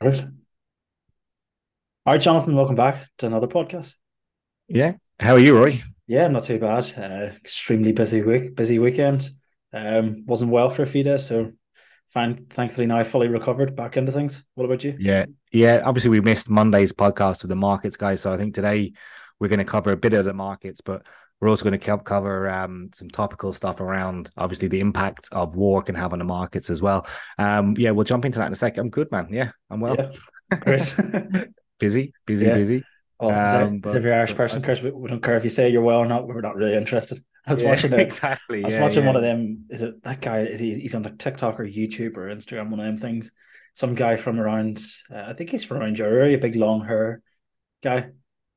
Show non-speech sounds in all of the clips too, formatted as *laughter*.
Great. All right, Jonathan, welcome back to another podcast. Yeah. How are you, Rory? Yeah, not too bad. Uh, extremely busy week, busy weekend. Um, wasn't well for a few days, so fine. Thankfully, now I fully recovered, back into things. What about you? Yeah, yeah. Obviously, we missed Monday's podcast with the markets, guys. So I think today we're going to cover a bit of the markets, but we're also going to cover um, some topical stuff around obviously the impact of war can have on the markets as well. Um, yeah, we'll jump into that in a sec. I'm good, man. Yeah, I'm well. Yeah. Great. *laughs* busy, busy, Yeah. busy. Well, a- Um, as but- every Irish but- person, Chris, we, we don't care if you say you're well or not. We're not really interested. I was Yeah, watching it. *laughs* exactly. I was yeah, watching yeah. one of them. Is it that guy? Is he? He's on like TikTok or YouTube or Instagram. One of them things. Some guy from around. Uh, I think he's from around your area. Big long hair guy.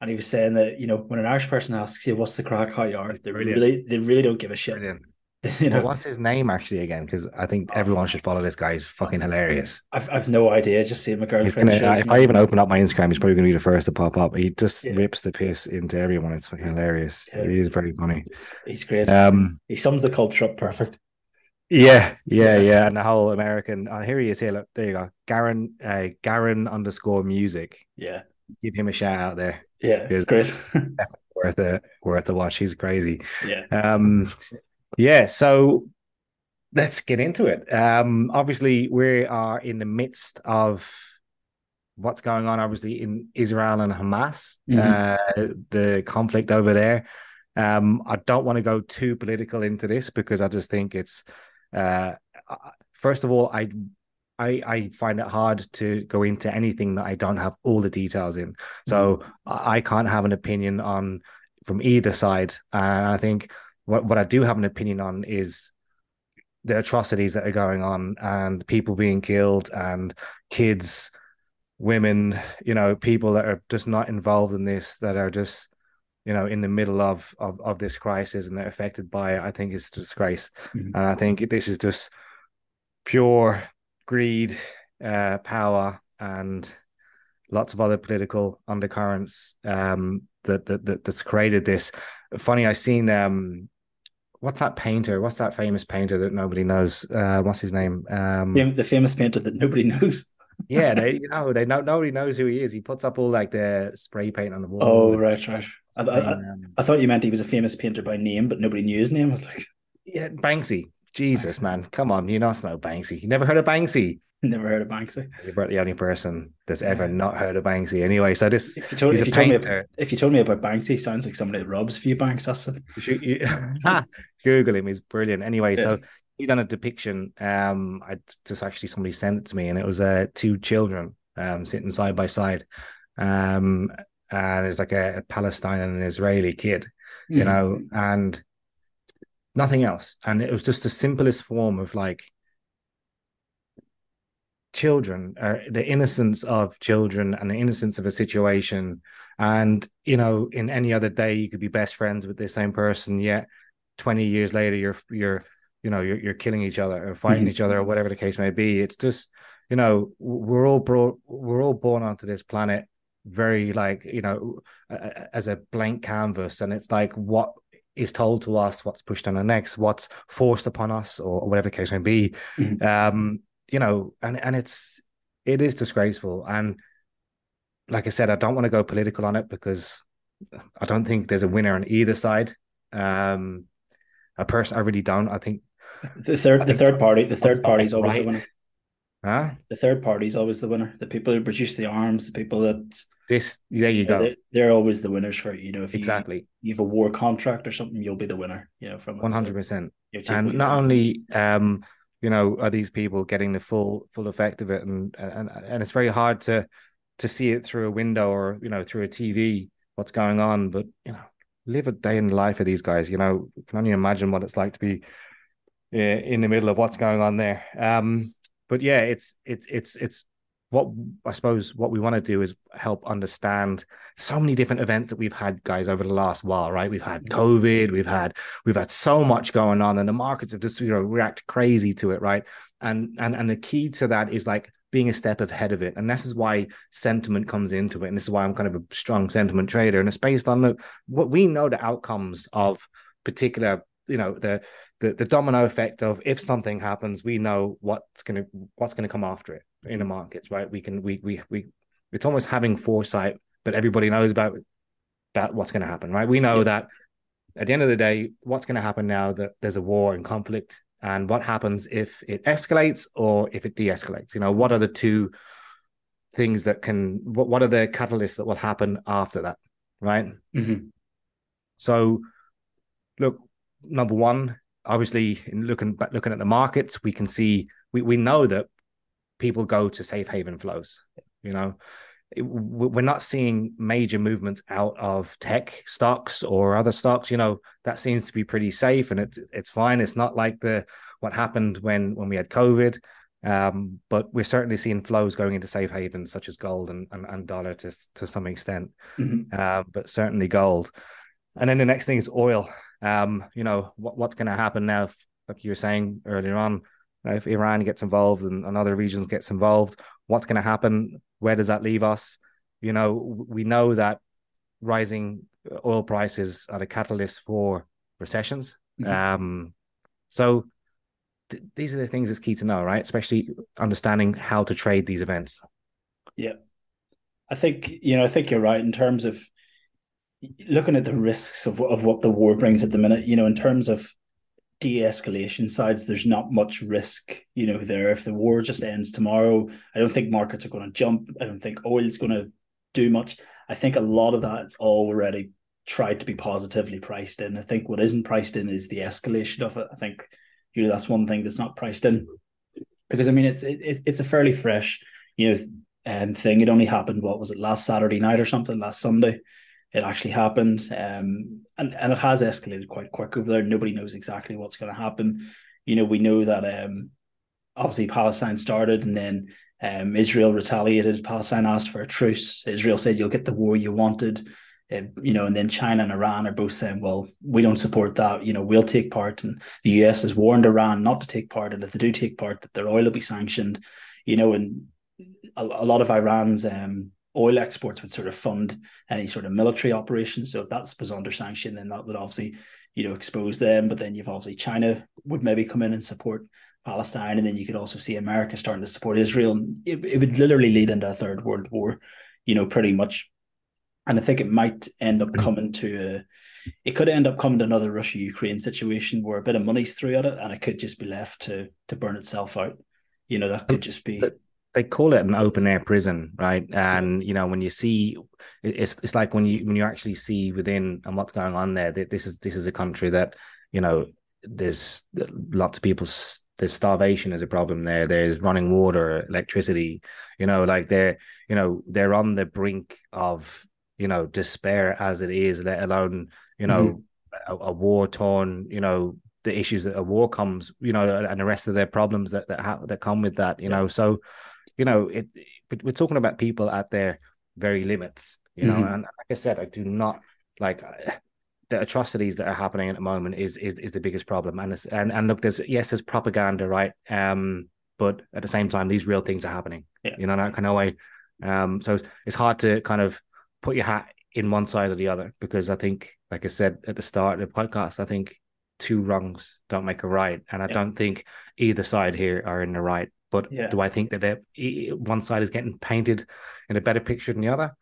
And he was saying that you know when an Irish person asks you what's the crack, how you are, they Brilliant. really they really don't give a shit. Brilliant. *laughs* you know, Well, what's his name actually again? Because I think everyone should follow this guy. He's fucking hilarious. I've I've no idea. Just seeing my girlfriend. gonna. shows if me. I even open up my Instagram, he's probably gonna be the first to pop up. He just Yeah. rips the piss into everyone. It's fucking hilarious. Yeah. He is very funny. he's great. Um, he sums the culture up perfect. yeah, yeah, Yeah. yeah, and the whole American. Oh, here he is. Here, look, there you go. Garen, uh, Garen underscore music. Yeah, Give him a shout out there. Yeah, Here's- great. *laughs* Worth a worth a watch. He's crazy. yeah, Um, yeah, so let's get into it. Um, obviously, we are in the midst of what's going on, obviously, in Israel and Hamas, Mhm. uh, the conflict over there. Um, I don't want to go too political into this because I just think it's, uh, first of all, I. I, I find it hard to go into anything that I don't have all the details in. So I I can't have an opinion on from either side. And I think what, what I do have an opinion on is the atrocities that are going on and people being killed and kids, women, you know, people that are just not involved in this, that are just, you know, in the middle of of, of this crisis and they're affected by it. I think it's a disgrace. Mhm. And I think this is just pure greed, uh, power, and lots of other political undercurrents um, that, that that that's created this. Funny, I seen um, what's that painter? What's that famous painter that nobody knows? Uh, what's his name? Um, the famous painter that nobody *laughs* knows. yeah, they you know they know nobody knows who he is. He puts up all like the spray paint on the wall. Oh, right, right. I, I, I, um, I thought you meant he was a famous painter by name, but nobody knew his name. I was like, yeah, Banksy. Jesus, man, come on, you not know Banksy. You never heard of Banksy? never heard of Banksy. You're about the only person that's ever not heard of Banksy. Anyway, so this If you told, he's if a you told me painter. if you told me about Banksy, sounds like somebody that robs a few banks. That's it. You should- you- *laughs* Google him; he's brilliant. Anyway, so he done a depiction. Um, I just actually somebody sent it to me, and it was uh two children um sitting side by side, um, and it's like a, a Palestine and an Israeli kid, you know, and nothing else. And it was just the simplest form of like children, uh, the innocence of children and the innocence of a situation. And, you know, in any other day, you could be best friends with the same person, yet 20 years later, you're, you're, you know, you're, you're killing each other or fighting Mhm. each other or whatever the case may be. It's just, you know, we're all brought, we're all born onto this planet very like, you know, as a blank canvas. And it's like what is told to us, what's pushed on our necks, what's forced upon us, or whatever the case may be. Mhm. Um, you know, and and it's it is disgraceful. And like I said, I don't want to go political on it because I don't think there's a winner on either side. Um, a person, I really don't. I think, The third, the third party, the third party is always the winner. Huh? The third party is always the winner. The people who produce the arms, the people that This, there you go. they're, they're always the winners for. You know, if you, Exactly, you have a war contract or something, you'll be the winner. You know, from one hundred percent. you and not only um you know are these people getting the full full effect of it and and and it's very hard to to see it through a window or you know through a tv what's going on but you know live a day in the life of these guys you know can only imagine what it's like to be uh, in the middle of what's going on there um but yeah it's it's it's it's what I suppose what we want to do is help understand so many different events that we've had, guys, over the last while, right? We've had COVID, we've had we've had so much going on, and the markets have just you know react crazy to it, right? And and and the key to that is like being a step ahead of it, and this is why sentiment comes into it, and this is why I'm kind of a strong sentiment trader, and it's based on the what we know the outcomes of particular, you know, the the, the domino effect of if something happens, we know what's gonna what's gonna come after it in the markets, right? We can we we we it's almost having foresight, but everybody knows about that what's going to happen, right? We know yeah. that at the end of the day, what's going to happen now that there's a war and conflict, and what happens if it escalates or if it de-escalates? You know, what are the two things that can what what are the catalysts that will happen after that, right? Mm-hmm. So, look, number one, obviously, in looking looking at the markets, we can see we we know that people go to safe haven flows. You know, we're not seeing major movements out of tech stocks or other stocks. You know, that seems to be pretty safe and it's it's fine. It's not like the what happened when when we had COVID. Um, but we're certainly seeing flows going into safe havens such as gold and, and, and dollar to to some extent, mm-hmm. uh, but certainly gold. And then the next thing is oil. Um, you know what, what's going to happen now? If, like you were saying earlier on, if Iran gets involved and, and other regions gets involved, what's going to happen? Where does that leave us? You know, we know that rising oil prices are the catalyst for recessions. Mm-hmm. Um, so th- these are the things that's key to know, right? Especially understanding how to trade these events. Yeah, I think you know. I think you're right in terms of looking at the risks of of what the war brings at the minute. You know, in terms of de-escalation sides there's not much risk you know there. If the war just ends tomorrow i don't think markets are going to jump. I don't think oil is going to do much. I think a lot of that is already tried to be positively priced in. I think what isn't priced in is the escalation of it. I think you know that's one thing that's not priced in. Because i mean it's it, it's a fairly fresh you know um, thing. It only happened what was it last saturday night or something last sunday it actually happened. Um, and, and it has escalated quite quick over there. Nobody knows exactly what's going to happen. You know, we know that um, obviously Palestine started and then um, Israel retaliated. Palestine asked for a truce. Israel said, You'll get the war you wanted. Uh, you know, and then China and Iran are both saying, "Well, we don't support that. You know, we'll take part." And the U.S. has warned Iran not to take part, and if they do take part, that their oil will be sanctioned. You know, and a, a lot of Iran's um, oil exports would sort of fund any sort of military operations. So if that was under sanction, then that would obviously, you know, expose them. But then you've obviously China would maybe come in and support Palestine, and then you could also see America starting to support Israel. It, it would literally lead into a third world war, you know, pretty much. And I think it might end up coming to a, it could end up coming to another Russia Ukraine situation where a bit of money's through at it, and it could just be left to to burn itself out. You know, that could just be they call it an open air prison, right? And you know, when you see, it's it's like when you when you actually see within and what's going on there. That this is this is a country that you know there's lots of people. There's starvation is a problem there. There's running water, electricity. You know, like they're you know they're on the brink of you know despair as it is. Let alone you know mm-hmm. a, a war torn you know the issues that a war comes, you know, and the rest of their problems that that ha- that come with that, you yeah. know. So, you know, it, we're talking about people at their very limits, you know. Mm-hmm. And like I said, I do not like *sighs* the atrocities that are happening at the moment is is is the biggest problem. And it's, and and look, there's yes, there's propaganda, right? Um, but at the same time, these real things are happening. Yeah. You know, that kind of way. Um, so it's hard to kind of put your hat in one side or the other because I think, like I said at the start of the podcast, I think two wrongs don't make a right, and I yeah. don't think either side here are in the right. But yeah. do I think that one side is getting painted in a better picture than the other?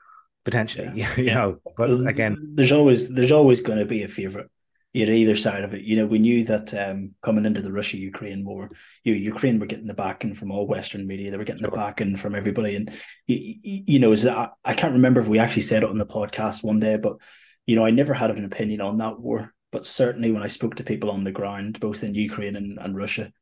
Potentially, yeah. *laughs* you know. But again, there's always there's always going to be a favorite at either side of it. You know, we knew that um, coming into the Russia Ukraine war, you Ukraine were getting the backing from all Western media. They were getting sure. the backing from everybody, and you, you know, is that I can't remember if we actually said it on the podcast one day, but you know, I never had an opinion on that war. But certainly, when I spoke to people on the ground, both in Ukraine and, and Russia,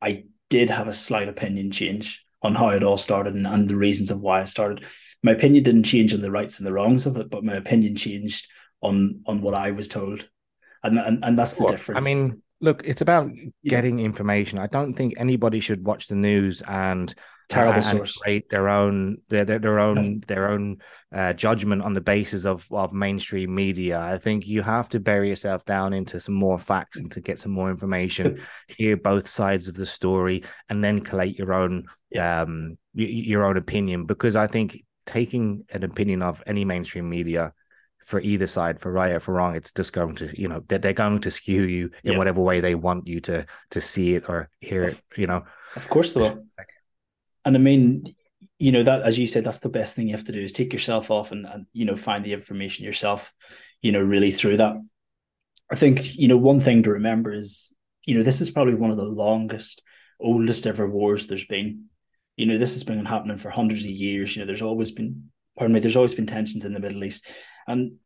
I did have a slight opinion change on how it all started and, and the reasons of why it started. My opinion didn't change on the rights and the wrongs of it, but my opinion changed on on what I was told, and and, and that's the well, difference. I mean, look, it's about getting information. I don't think anybody should watch the news and terrible source. create their own their their, their own their own uh, judgment on the basis of of mainstream media. I think you have to bury yourself down into some more facts and to get some more information, *laughs* hear both sides of the story, and then collate your own yeah. um your own opinion. Because I think taking an opinion of any mainstream media for either side, for right or for wrong, it's just going to, you know, they're, they're going to skew you in yeah. whatever way they want you to to see it or hear it, you know. Of course they will. And I mean, you know that as you said, that's the best thing you have to do is take yourself off and, and you know find the information yourself. You know, really through that. I think you know one thing to remember is you know this is probably one of the longest, oldest ever wars there's been. You know, this has been happening for hundreds of years. You know, there's always been, pardon me, there's always been tensions in the Middle East, and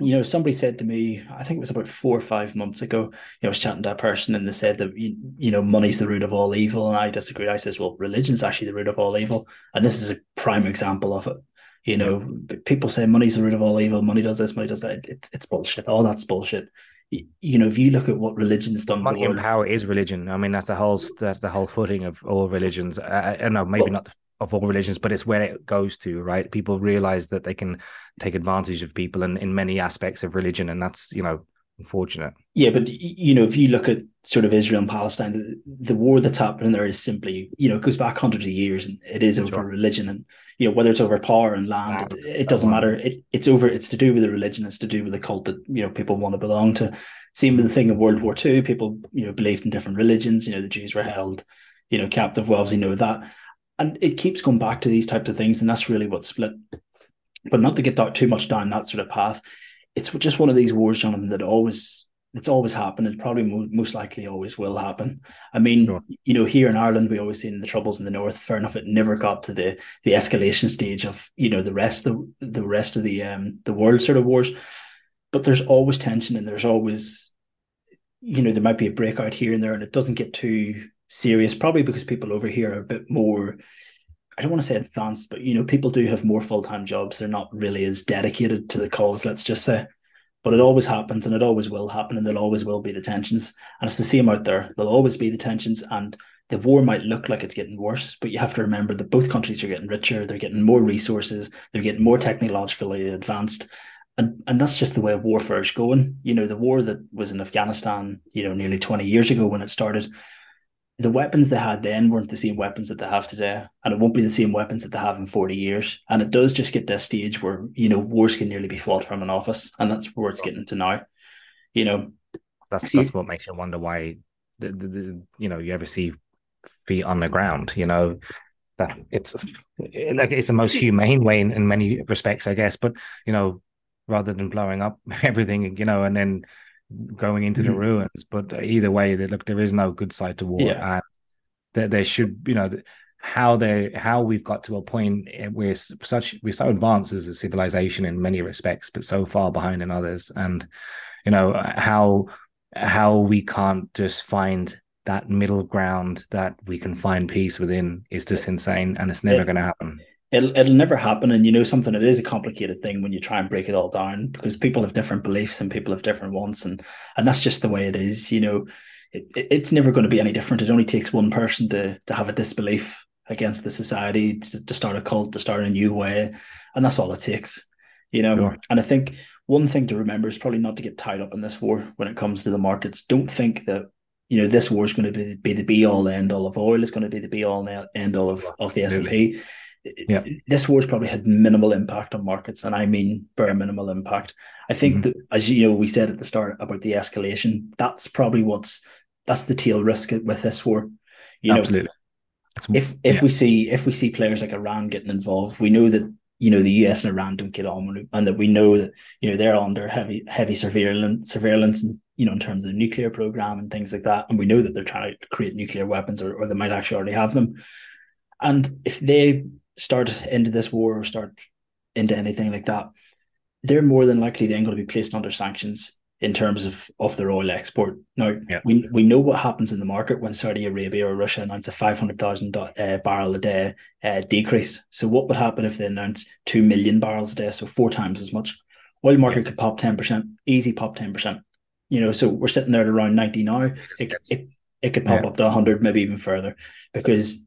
you know, somebody said to me, I think it was about four or five months ago, you know, I was chatting to a person and they said that, you, you know, money's the root of all evil. And I disagreed. I says, well, religion's actually the root of all evil. And this is a prime example of it. You know, people say money's the root of all evil. Money does this, money does that. It, it's bullshit. All that's bullshit. You know, if you look at what religion's done, money and power is religion. I mean, that's the whole that's the whole footing of all religions. Uh, I, I know maybe well, not of all religions, but it's where it goes to, right? People realize that they can take advantage of people in, in many aspects of religion, and that's you know unfortunate. Yeah, but you know, if you look at sort of Israel and Palestine, the, the war that's happening there is simply, you know, it goes back hundreds of years, and it is over religion, and you know, whether it's over power and land, it, it doesn't matter. It, it's over. It's to do with the religion. It's to do with the cult that you know people want to belong to. Same with the thing of World War II. People, you know, believed in different religions. You know, the Jews were held, you know, captive. Well, obviously know that and it keeps going back to these types of things, and that's really what split. But not to get too much down that sort of path. It's just one of these wars, Jonathan, that always it's always happened. It probably most likely always will happen. I mean, sure. you know, here in Ireland, we always seen the troubles in the north. Fair enough, it never got to the the escalation stage of you know the rest of the, the rest of the um the world sort of wars. But there's always tension, and there's always, you know, there might be a breakout here and there, and it doesn't get too serious, probably because people over here are a bit more. I don't want to say advanced, but you know, people do have more full time jobs. They're not really as dedicated to the cause, let's just say. But it always happens, and it always will happen, and there always will be the tensions. And it's the same out there. There'll always be the tensions, and the war might look like it's getting worse, but you have to remember that both countries are getting richer. They're getting more resources. They're getting more technologically advanced, and and that's just the way warfare is going. You know, the war that was in Afghanistan, you know, nearly twenty years ago when it started the weapons they had then weren't the same weapons that they have today, and it won't be the same weapons that they have in 40 years. And it does just get this stage where, you know, wars can nearly be fought from an office, and that's where it's getting to now. You know, that's that's what makes you wonder why the, the, the you know you ever see feet on the ground. You know that it's like it's the most hmm. humane way in, in many respects, I guess. But you know, rather than blowing up *laughs* everything, you know, and then going into the mm. ruins. But either way, they, look, there is no good side to war, yeah. and there, there should, you know, how they how we've got to a point where such we're so advanced as a civilization in many respects, but so far behind in others, and you know how how we can't just find that middle ground that we can find peace within is just insane, and it's never going to happen it'll it'll never happen. And you know something, it is a complicated thing when you try and break it all down because people have different beliefs and people have different wants, and and that's just the way it is. You know, it, it's never going to be any different. It only takes one person to to have a disbelief against the society to, to start a cult, to start a new way, and that's all it takes. You know, sure. and I think one thing to remember is probably not to get tied up in this war when it comes to the markets. Don't think that you know this war is going to be, be the be all end all of oil. It's going to be the be all end all of, of the S and P yeah. this war's probably had minimal impact on markets, and I mean bare minimal impact. I think mm-hmm. that, as you know, we said at the start about the escalation, that's probably what's that's the tail risk with this war. You Absolutely. know, if if yeah. we see if we see players like Iran getting involved, we know that you know the US and Iran don't get on, and that we know that you know they're under heavy heavy surveillance surveillance and you know in terms of nuclear program and things like that, and we know that they're trying to create nuclear weapons or, or they might actually already have them. And if they start into this war or start into anything like that, they're more than likely then going to be placed under sanctions in terms of, of their oil export. Now, yeah. we, we know what happens in the market when Saudi Arabia or Russia announce a 500,000 uh, barrel a day uh, decrease. So, what would happen if they announce 2 million barrels a day, so four times as much? Oil market could pop 10%, easy pop 10%. You know, so we're sitting there at around 90 now. It, it, it could pop yeah. up to 100, maybe even further, because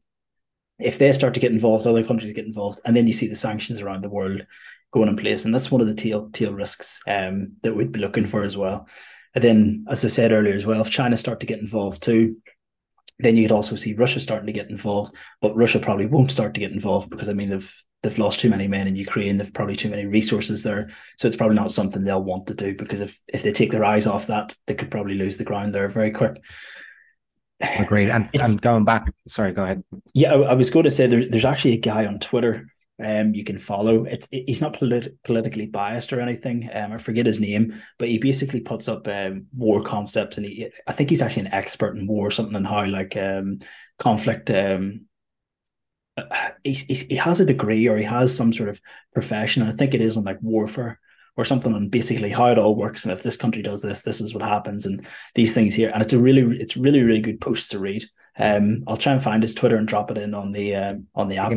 if they start to get involved, other countries get involved, and then you see the sanctions around the world going in place, and that's one of the tail tail risks um, that we'd be looking for as well. And then, as I said earlier as well, if China start to get involved too, then you could also see Russia starting to get involved, but Russia probably won't start to get involved because I mean they've they've lost too many men in Ukraine, they've probably too many resources there, so it's probably not something they'll want to do because if if they take their eyes off that, they could probably lose the ground there very quick. Agreed. And and going back, sorry, go ahead. Yeah, I, I was going to say there, there's actually a guy on Twitter um, you can follow. It, it, he's not polit- politically biased or anything. Um, I forget his name, but he basically puts up um, war concepts, and he, I think he's actually an expert in war, something and how like um, conflict. Um, uh, he, he has a degree or he has some sort of profession, I think it is on like warfare or something on basically how it all works and if this country does this this is what happens and these things here and it's a really it's really really good post to read um i'll try and find his twitter and drop it in on the um on the app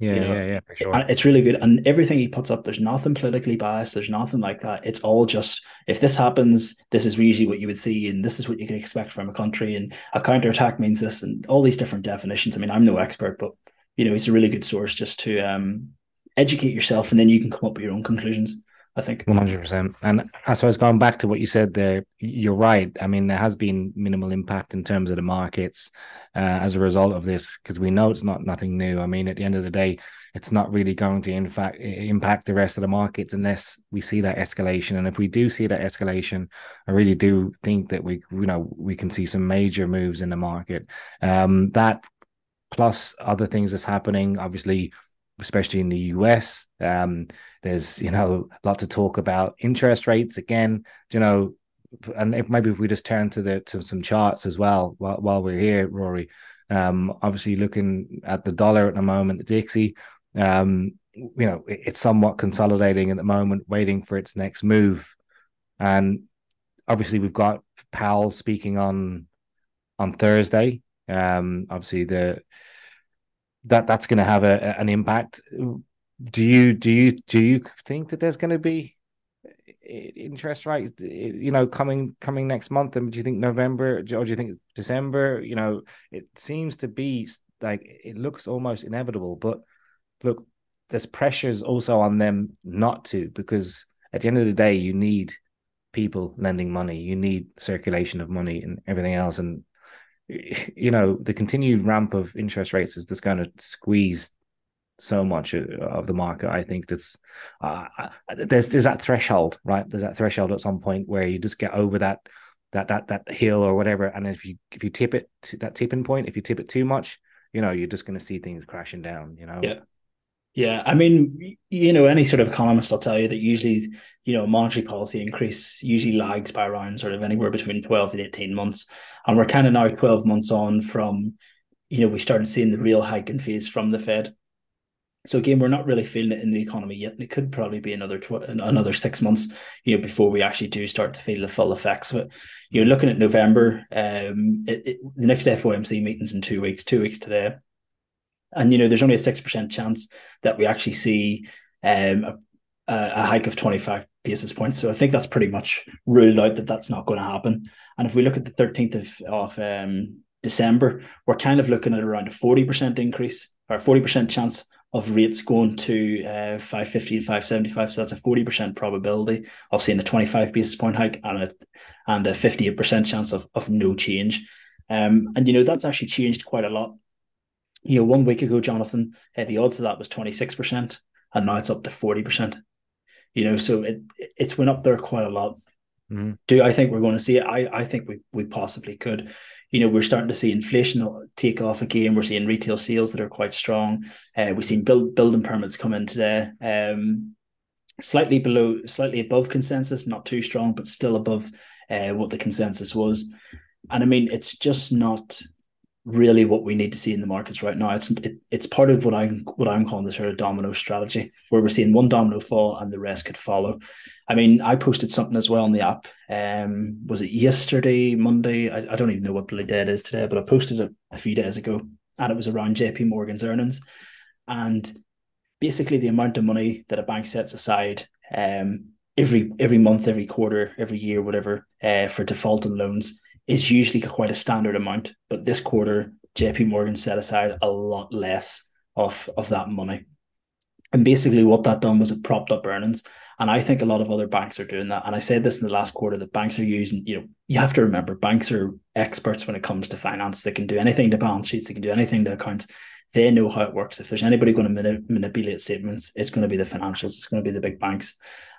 yeah, you know? yeah, yeah, for sure. And it's really good. And everything he puts up, there's nothing politically biased. There's nothing like that. It's all just if this happens, this is usually what you would see, and this is what you can expect from a country. And a counterattack means this, and all these different definitions. I mean, I'm no expert, but you know, he's a really good source just to um, educate yourself, and then you can come up with your own conclusions. I think. 100%. And as I suppose going back to what you said there, you're right. I mean, there has been minimal impact in terms of the markets uh, as a result of this, because we know it's not nothing new. I mean, at the end of the day, it's not really going to in fact impact the rest of the markets unless we see that escalation. And if we do see that escalation, I really do think that we, you know, we can see some major moves in the market. Um, that plus other things that's happening, obviously, especially in the US. Um, there's you know lots of talk about interest rates again. You know, and if, maybe if we just turn to the to some charts as well while, while we're here, Rory. Um, obviously looking at the dollar at the moment, the Dixie. Um, you know, it, it's somewhat consolidating at the moment, waiting for its next move. And obviously, we've got Powell speaking on on Thursday. Um, obviously, the that that's going to have a, an impact do you do you do you think that there's going to be interest rates you know coming coming next month? And do you think november or do you think december? You know it seems to be like it looks almost inevitable but look there's pressures also on them not to because at the end of the day you need people lending money you need circulation of money and everything else. And you know the continued ramp of interest rates is just going to squeeze so much of the market. I think that's uh, there's there's that threshold, right? There's that threshold at some point where you just get over that that that that hill or whatever, and if you if you tip it to that tipping point, if you tip it too much, you know, you're just going to see things crashing down. You know. Yeah. Yeah, I mean, you know, any sort of economist will tell you that usually, you know, monetary policy increase usually lags by around sort of anywhere between 12 and 18 months. And we're kind of now 12 months on from, you know, we started seeing the real hiking phase from the Fed. So again, we're not really feeling it in the economy yet, and it could probably be another tw- another six months, you know, before we actually do start to feel the full effects of it. You know, looking at November, um, it, it, the next FOMC meeting's in two weeks, two weeks today, and you know, there's only a six percent chance that we actually see um, a, a hike of twenty five basis points. So I think that's pretty much ruled out that that's not going to happen. And if we look at the thirteenth of of um, December, we're kind of looking at around a forty percent increase or forty percent chance of rates going to uh, 550 and 575. So that's a 40% probability of seeing a 25 basis point hike and a and a 58% chance of, of no change. Um, and you know, that's actually changed quite a lot. You know, one week ago, Jonathan, uh, the odds of that was 26%, and now it's up to 40%. You know, so it it's went up there quite a lot. Mm-hmm. Do I think we're going to see it? I, I think we we possibly could you know, we're starting to see inflation take off again. We're seeing retail sales that are quite strong. Uh, we've seen build, building permits come in today. Um, slightly below, slightly above consensus, not too strong, but still above uh, what the consensus was. And I mean, it's just not really what we need to see in the markets right now. It's it, it's part of what I'm what I'm calling the sort of domino strategy, where we're seeing one domino fall and the rest could follow. I mean, I posted something as well on the app. Um, was it yesterday, Monday? I, I don't even know what bloody day it is today, but I posted it a few days ago, and it was around JP Morgan's earnings, and basically the amount of money that a bank sets aside um every every month, every quarter, every year, whatever, uh, for defaulted loans is usually quite a standard amount, but this quarter, JP Morgan set aside a lot less of, of that money. And basically, what that done was it propped up earnings. And I think a lot of other banks are doing that. And I said this in the last quarter that banks are using, you know, you have to remember banks are experts when it comes to finance. They can do anything to balance sheets, they can do anything to accounts. they know how it works. If there's anybody going to manip- manipulate statements, it's going to be the financials, it's going to be the big banks.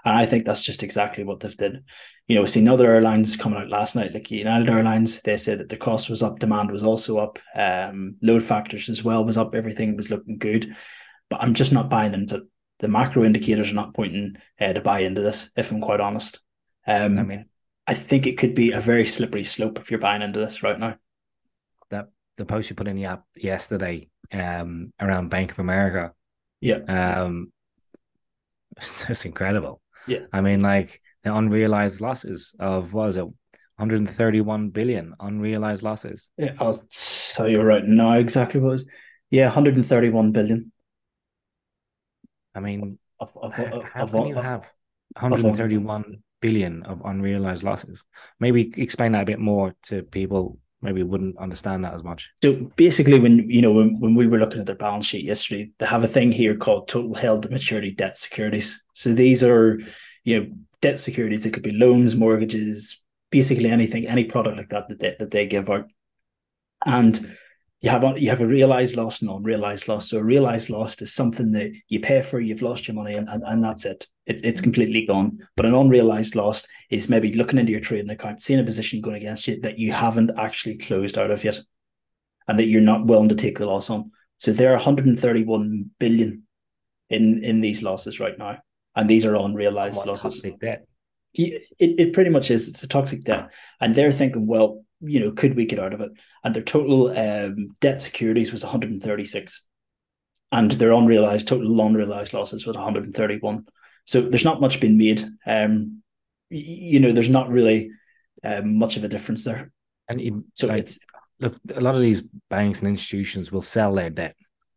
And I think that's just exactly what they've did. You know, we've seen other airlines coming out last night, like United Airlines. They said that the cost was up, demand was also up, um, load factors as well was up, everything was looking good. But I'm just not buying into the macro indicators are not pointing uh, to buy into this. If I'm quite honest, um, I mean, I think it could be a very slippery slope if you're buying into this right now. That the post you put in the app yesterday um, around Bank of America, yeah, um, it's just incredible. Yeah. I mean, like the unrealized losses of what is it, 131 billion unrealized losses. Yeah, I'll tell you right now exactly what it was. Yeah, 131 billion. I mean, of, of, of, how can you have 131 billion of unrealized losses? Maybe explain that a bit more to people maybe wouldn't understand that as much. So basically, when you know when, when we were looking at their balance sheet yesterday, they have a thing here called total held to maturity debt securities. So these are you know debt securities. It could be loans, mortgages, basically anything, any product like that that they, that they give out. And you have you have a realized loss and unrealized loss. So a realized loss is something that you pay for, you've lost your money, and, and, and that's it. it. It's completely gone. But an unrealized loss is maybe looking into your trading account, seeing a position going against you that you haven't actually closed out of yet, and that you're not willing to take the loss on. So there are 131 billion in in these losses right now, and these are unrealized losses. Debt. It, it pretty much is. It's a toxic debt, and they're thinking, well, you know, could we get out of it? And their total um, debt securities was 136, and their unrealized total unrealized losses was 131. So there's not much been made. Um, you know, there's not really um, much of a difference there. And it, so like, it's look, a lot of these banks and institutions will sell their debt,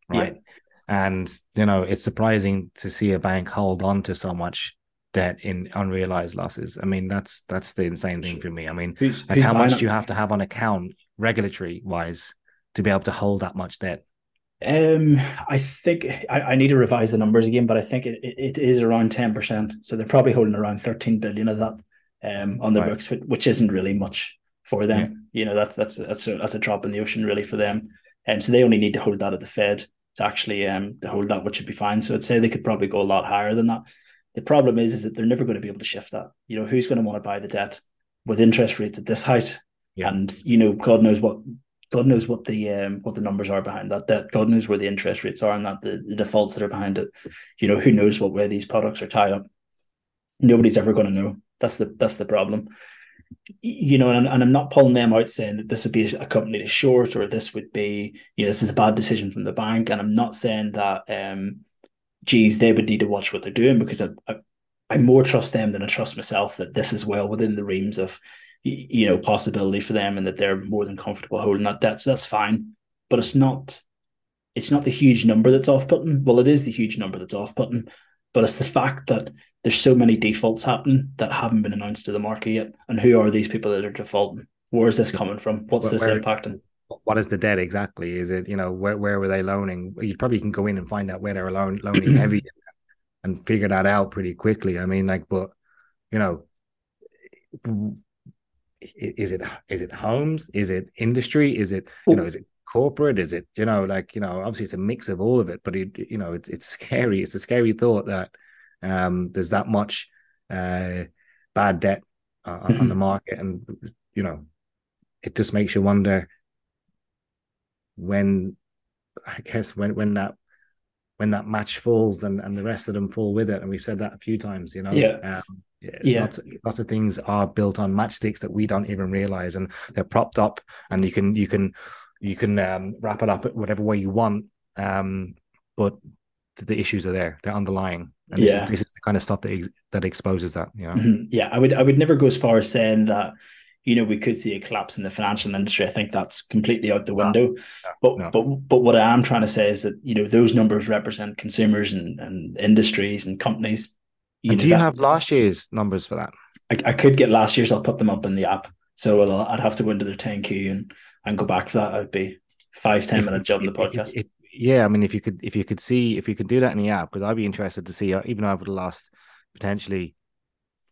right? Yeah. And you know, it's surprising to see a bank hold on to so much debt in unrealized losses. I mean, that's that's the insane thing for me. I mean, who's, like who's how much do you have to have on account regulatory wise to be able to hold that much debt? Um, I think I, I need to revise the numbers again, but I think it, it, is around ten percent. So they're probably holding around thirteen billion of that um on the right. books, which isn't really much for them. Yeah. You know, that's that's that's a, that's a drop in the ocean really for them. And um, so they only need to hold that at the Fed to actually um to hold that, which would be fine. So I'd say they could probably go a lot higher than that. The problem is, is that they're never going to be able to shift that. You know, who's going to want to buy the debt with interest rates at this height? Yeah. And you know, God knows what God knows what the um, what the numbers are behind that debt. God knows where the interest rates are and that the, the defaults that are behind it. You know, who knows what way these products are tied up? Nobody's ever going to know. That's the that's the problem. You know, and, and I'm not pulling them out saying that this would be a company to short or this would be, you know, this is a bad decision from the bank. And I'm not saying that um geez, they would need to watch what they're doing because I, I, I more trust them than I trust myself that this is well within the realms of you know possibility for them and that they're more than comfortable holding that debt. So that's fine, but it's not it's not the huge number that's off putting. Well, it is the huge number that's off putting, but it's the fact that there's so many defaults happening that haven't been announced to the market yet. And who are these people that are defaulting? Where is this coming from? What's where, this impacting? What is the debt exactly? Is it you know where where were they loaning? You probably can go in and find out where they were loan, loaning heavy *clears throat* and figure that out pretty quickly. I mean, like, but you know, is it is it homes? Is it industry? Is it you know is it corporate? Is it you know like you know obviously it's a mix of all of it, but it you know it's it's scary. It's a scary thought that um there's that much uh bad debt uh, on the *clears throat* market, and you know it just makes you wonder when I guess when when that when that match falls and and the rest of them fall with it, and we've said that a few times, you know. Yeah. Um, yeah. Lots, of, lots of things are built on matchsticks that we don't even realize, and they're propped up, and you can you can you can um, wrap it up whatever way you want, um, but the issues are there; they're underlying, and this, yeah. is, this is the kind of stuff that ex- that exposes that. You know? Mm-hmm. Yeah, I would I would never go as far as saying that you know, we could see a collapse in the financial industry. I think that's completely out the window. No, but no. but but what I am trying to say is that you know those numbers represent consumers and, and industries and companies. You and do you that, have last year's numbers for that? I, I could get last year's. I'll put them up in the app. So I'll, I'd have to go into their 10Q and and go back for that. I'd be five ten minute job in the podcast. It, it, yeah, I mean, if you could if you could see if you could do that in the app, because I'd be interested to see uh, even over the last potentially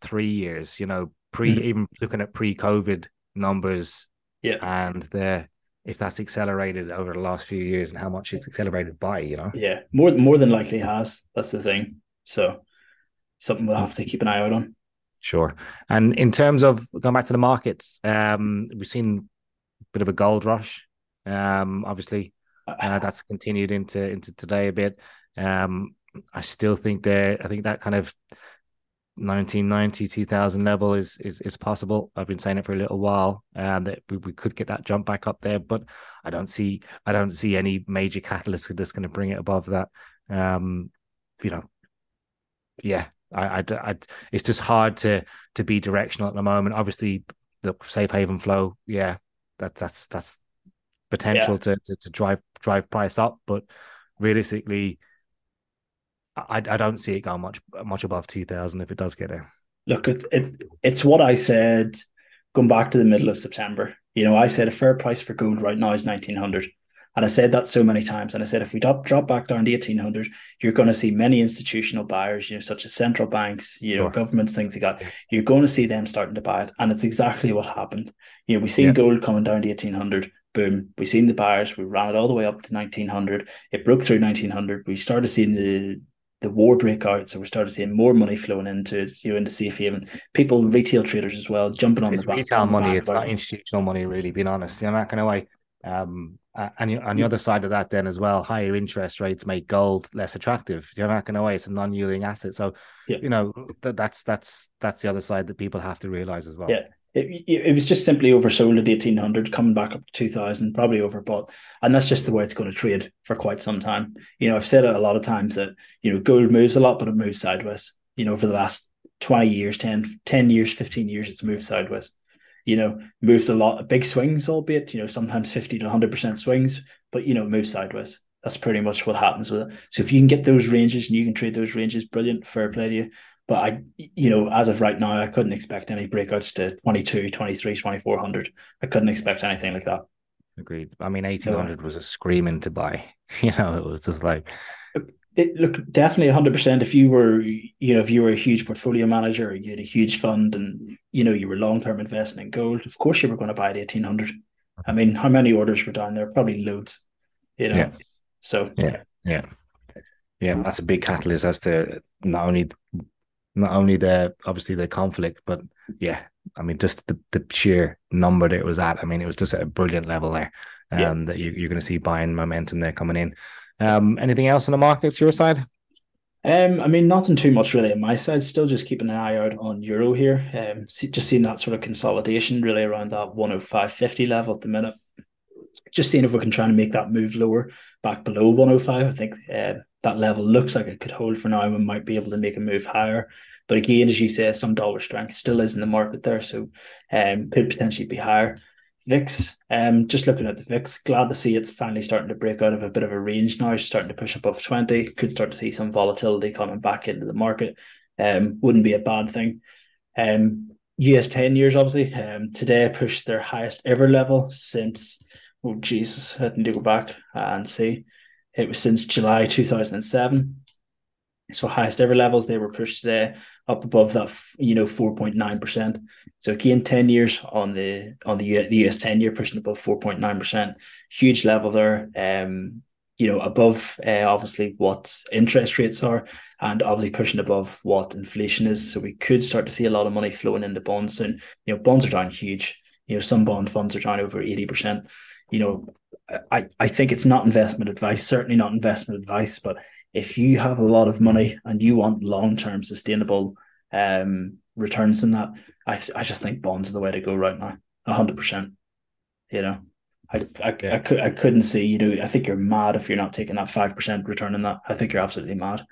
three years, you know, pre mm-hmm. even looking at pre COVID numbers. Yeah. And the if that's accelerated over the last few years and how much it's accelerated by, you know. Yeah, more more than likely has. That's the thing. So something we'll have to keep an eye out on. Sure. And in terms of going back to the markets, um, we've seen a bit of a gold rush. Um, obviously, uh, that's continued into into today a bit. Um, I still think there. I think that kind of 1990 2000 level is is is possible. I've been saying it for a little while, um, that we, we could get that jump back up there, but I don't see I don't see any major catalyst that's going to bring it above that. Um, you know, yeah, I, I, I, it's just hard to to be directional at the moment. Obviously, the safe haven flow, yeah, that that's that's potential yeah. to, to to drive drive price up, but realistically I, I don't see it going much much above two thousand if it does get there. Look, it, it it's what I said going back to the middle of September. You know, I said a fair price for gold right now is nineteen hundred. And I said that so many times. And I said, if we drop, drop back down to 1800, you're going to see many institutional buyers, you know, such as central banks, you know, sure. governments, things like that. You're going to see them starting to buy it. And it's exactly what happened. You know, we seen yeah. gold coming down to 1800 boom, we seen the buyers, we ran it all the way up to 1900. It broke through 1900. We started seeing the the war break out, so we started seeing more money flowing into it, you know, into safe haven. People, retail traders as well, jumping it's, on it's the back. Retail money, it's not institutional money, really. Being honest, I'm not going to lie. Um, and on the other side of that, then as well, higher interest rates make gold less attractive. You're not going to way it's a non-yielding asset. So, yeah. you know, that, that's that's that's the other side that people have to realize as well. Yeah, it, it was just simply oversold at 1800 coming back up to 2000 probably overbought. And that's just the way it's going to trade for quite some time. You know i've said it a lot of times that you know gold moves a lot but it moves sideways. You know for the last 20 years 10 10 years 15 years it's moved sideways. You know moved a lot big swings albeit you know sometimes 50 to 100% swings but you know moves sideways. That's pretty much what happens with it. So if you can get those ranges and you can trade those ranges brilliant fair play to you but I, you know, as of right now, I couldn't expect any breakouts to 22, 23, 2400. I couldn't expect anything like that. Agreed. I mean, 1800 was a screaming to buy. *laughs* You know, it was just like. It, look, definitely 100%. If you were, you know, if you were a huge portfolio manager or you had a huge fund and, you know, you were long term investing in gold, of course you were going to buy the 1800. I mean, how many orders were down there? Probably loads, you know. Yeah. So, yeah, yeah. Yeah, that's a big catalyst as to not only not only the obviously the conflict, but yeah, I mean just the, the sheer number that it was at. I mean, it was just at a brilliant level there. Um, yeah. that you, you're going to see buying momentum there coming in. Um, anything else on the markets your side? Um, I mean, nothing too much really on my side. Still just keeping an eye out on euro here. Um, see, just seeing that sort of consolidation really around that 105.50 level at the minute. Just seeing if we can try and make that move lower back below 105. I think uh, that level looks like it could hold for now. We might be able to make a move higher. But again, as you say, some dollar strength still is in the market there, so um, could potentially be higher. VIX, um, just looking at the VIX, glad to see it's finally starting to break out of a bit of a range now, starting to push above 20. Could start to see some volatility coming back into the market. Um, wouldn't be a bad thing. Um, US 10 years, obviously, um, today pushed their highest ever level since, oh Jesus, I need to go back and see. It was since July 2007. So highest ever levels they were pushed today up above that you know 4.9%. So again 10 years on the on the, the US 10 year pushing above 4.9%. Huge level there. Um you know above uh, obviously what interest rates are and obviously pushing above what inflation is so we could start to see a lot of money flowing into bonds and you know bonds are down huge you know some bond funds are down over 80% you know I, I think it's not investment advice, certainly not investment advice, but if you have a lot of money and you want long term sustainable um, returns in that, I I just think bonds are the way to go right now, hundred percent. You know, I I, yeah. I, could, I couldn't see you know I think you're mad if you're not taking that five percent return in that. I think you're absolutely mad.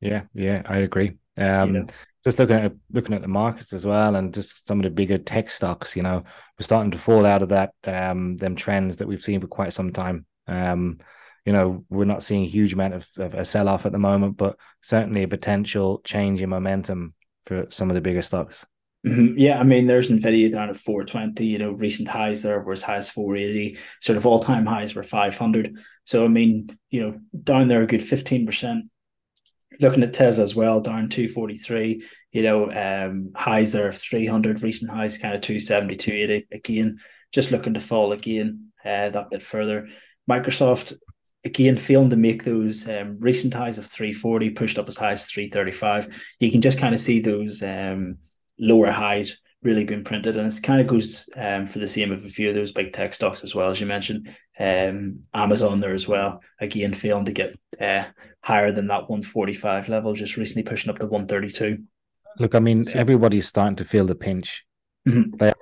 Yeah, yeah, I agree. Um, you know? Just looking at looking at the markets as well, and just some of the bigger tech stocks, you know, we're starting to fall out of that um them trends that we've seen for quite some time. Um, you know, we're not seeing a huge amount of, of a sell off at the moment, but certainly a potential change in momentum for some of the bigger stocks. Mm-hmm. Yeah, I mean, there's Nvidia down at 420. You know, recent highs there were as high as 480. Sort of all time highs were 500. So I mean, you know, down there a good 15 percent looking at Tesla as well, down 243, you know, um, highs there of 300, recent highs kind of 270, 280. Again, just looking to fall again uh, that bit further. Microsoft again failing to make those um, recent highs of 340 pushed up as high as 335 you can just kind of see those um, lower highs really been printed and it kind of goes um, for the same of a few of those big tech stocks as well as you mentioned um, amazon there as well again failing to get uh, higher than that 145 level just recently pushing up to 132 look i mean so, everybody's starting to feel the pinch mm-hmm. they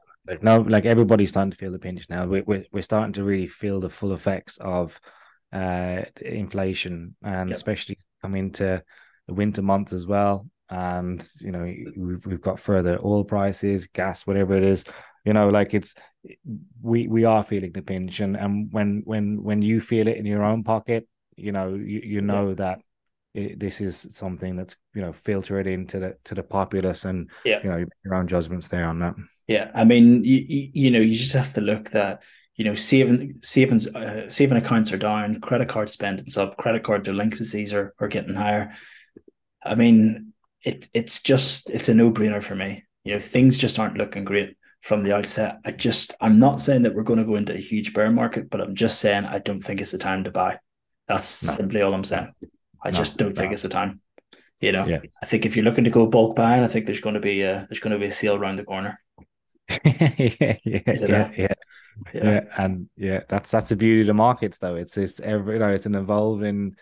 no like everybody's starting to feel the pinch now we, we're, we're starting to really feel the full effects of uh, inflation, and yep. especially coming to the winter months as well. And you know, we've we've got further oil prices, gas, whatever it is. You know, like it's we we are feeling the pinch, and and when when when you feel it in your own pocket, you know, you you know that it, this is something that's you know filtered into the to the populace, and yeah. you know your own judgments there on that. Yeah, I mean, you, you know, you just have to look that you know, saving savings uh, saving accounts are down, credit card spending's up, credit card delinquencies are are getting higher. I mean, it it's just it's a no brainer for me. You know, things just aren't looking great from the outset. I just I'm not saying that we're going to go into a huge bear market, but I'm just saying I don't think it's the time to buy. That's no. simply all I'm saying. I no, just don't no. think it's the time. You know, yeah. I think if you're looking to go bulk buying, I think there's going to be a there's going to be a sale around the corner. *laughs* yeah, yeah, yeah, yeah, yeah. yeah, and yeah, that's that's the beauty of the markets, though. It's this every you know, it's an evolving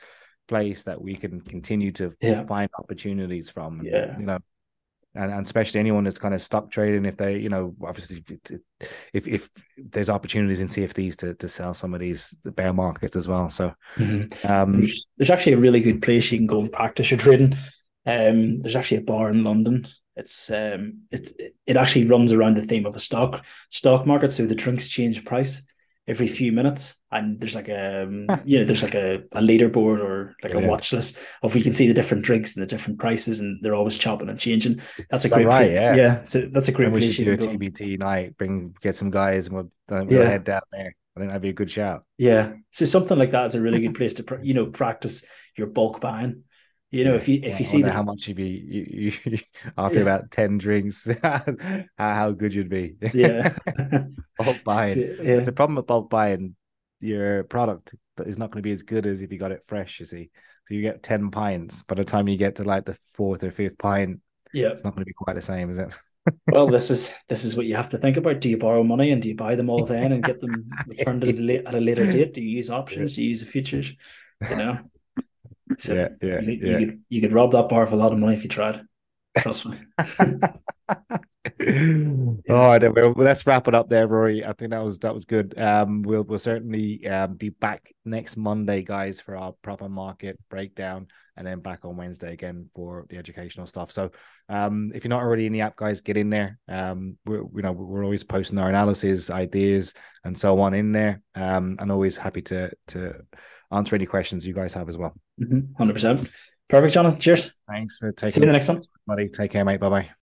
place that we can continue to yeah. find opportunities from. And, yeah, you know, and, and especially anyone that's kind of stock trading, if they, you know, obviously, if if there's opportunities in CFDs to to sell some of these the bear markets as well. So, mm-hmm. um, there's, there's actually a really good place you can go and practice your trading. Um, there's actually a bar in London it's um it it actually runs around the theme of a stock stock market. So the drinks change price every few minutes, and there's like a um, you know there's like a, a leaderboard or like yeah. a watch list of we can see the different drinks and the different prices, and they're always chopping and changing. That's a great right, place. yeah, yeah. So that's a great. we should do a TBT night. Bring get some guys, and we'll, we'll yeah. head down there. I think that'd be a good shout. Yeah, so something like that is a really good place to you know practice your bulk buying you know, if you if you see the... how much you'd be you, you, *laughs* after yeah. about ten drinks, *laughs* how, how good you'd be. Yeah, *laughs* bulk buying. Yeah. the problem with bulk buying. Your product is not going to be as good as if you got it fresh. You see, so you get ten pints. By the time you get to like the fourth or fifth pint, yeah, it's not going to be quite the same, is it? well, this is this is what you have to think about. Do you borrow money and do you buy them all then and get them returned at a later date? Do you use options? Do you use the futures? You know. So yeah, yeah, you, yeah. You could you could rob that bar of a lot of money if you tried. Trust me. *laughs* All right, well, let's wrap it up there, Rory. I think that was that was good. Um, we'll we'll certainly um, be back next Monday, guys, for our proper market breakdown, and then back on Wednesday again for the educational stuff. So, um, if you're not already in the app, guys, get in there. Um, we're you know we're always posting our analysis, ideas, and so on in there. Um, and always happy to to answer any questions you guys have as well. 100 mm-hmm. percent. Perfect, Jonathan. Cheers. Thanks for taking. See you in the next one, buddy. Take care, mate. Bye bye.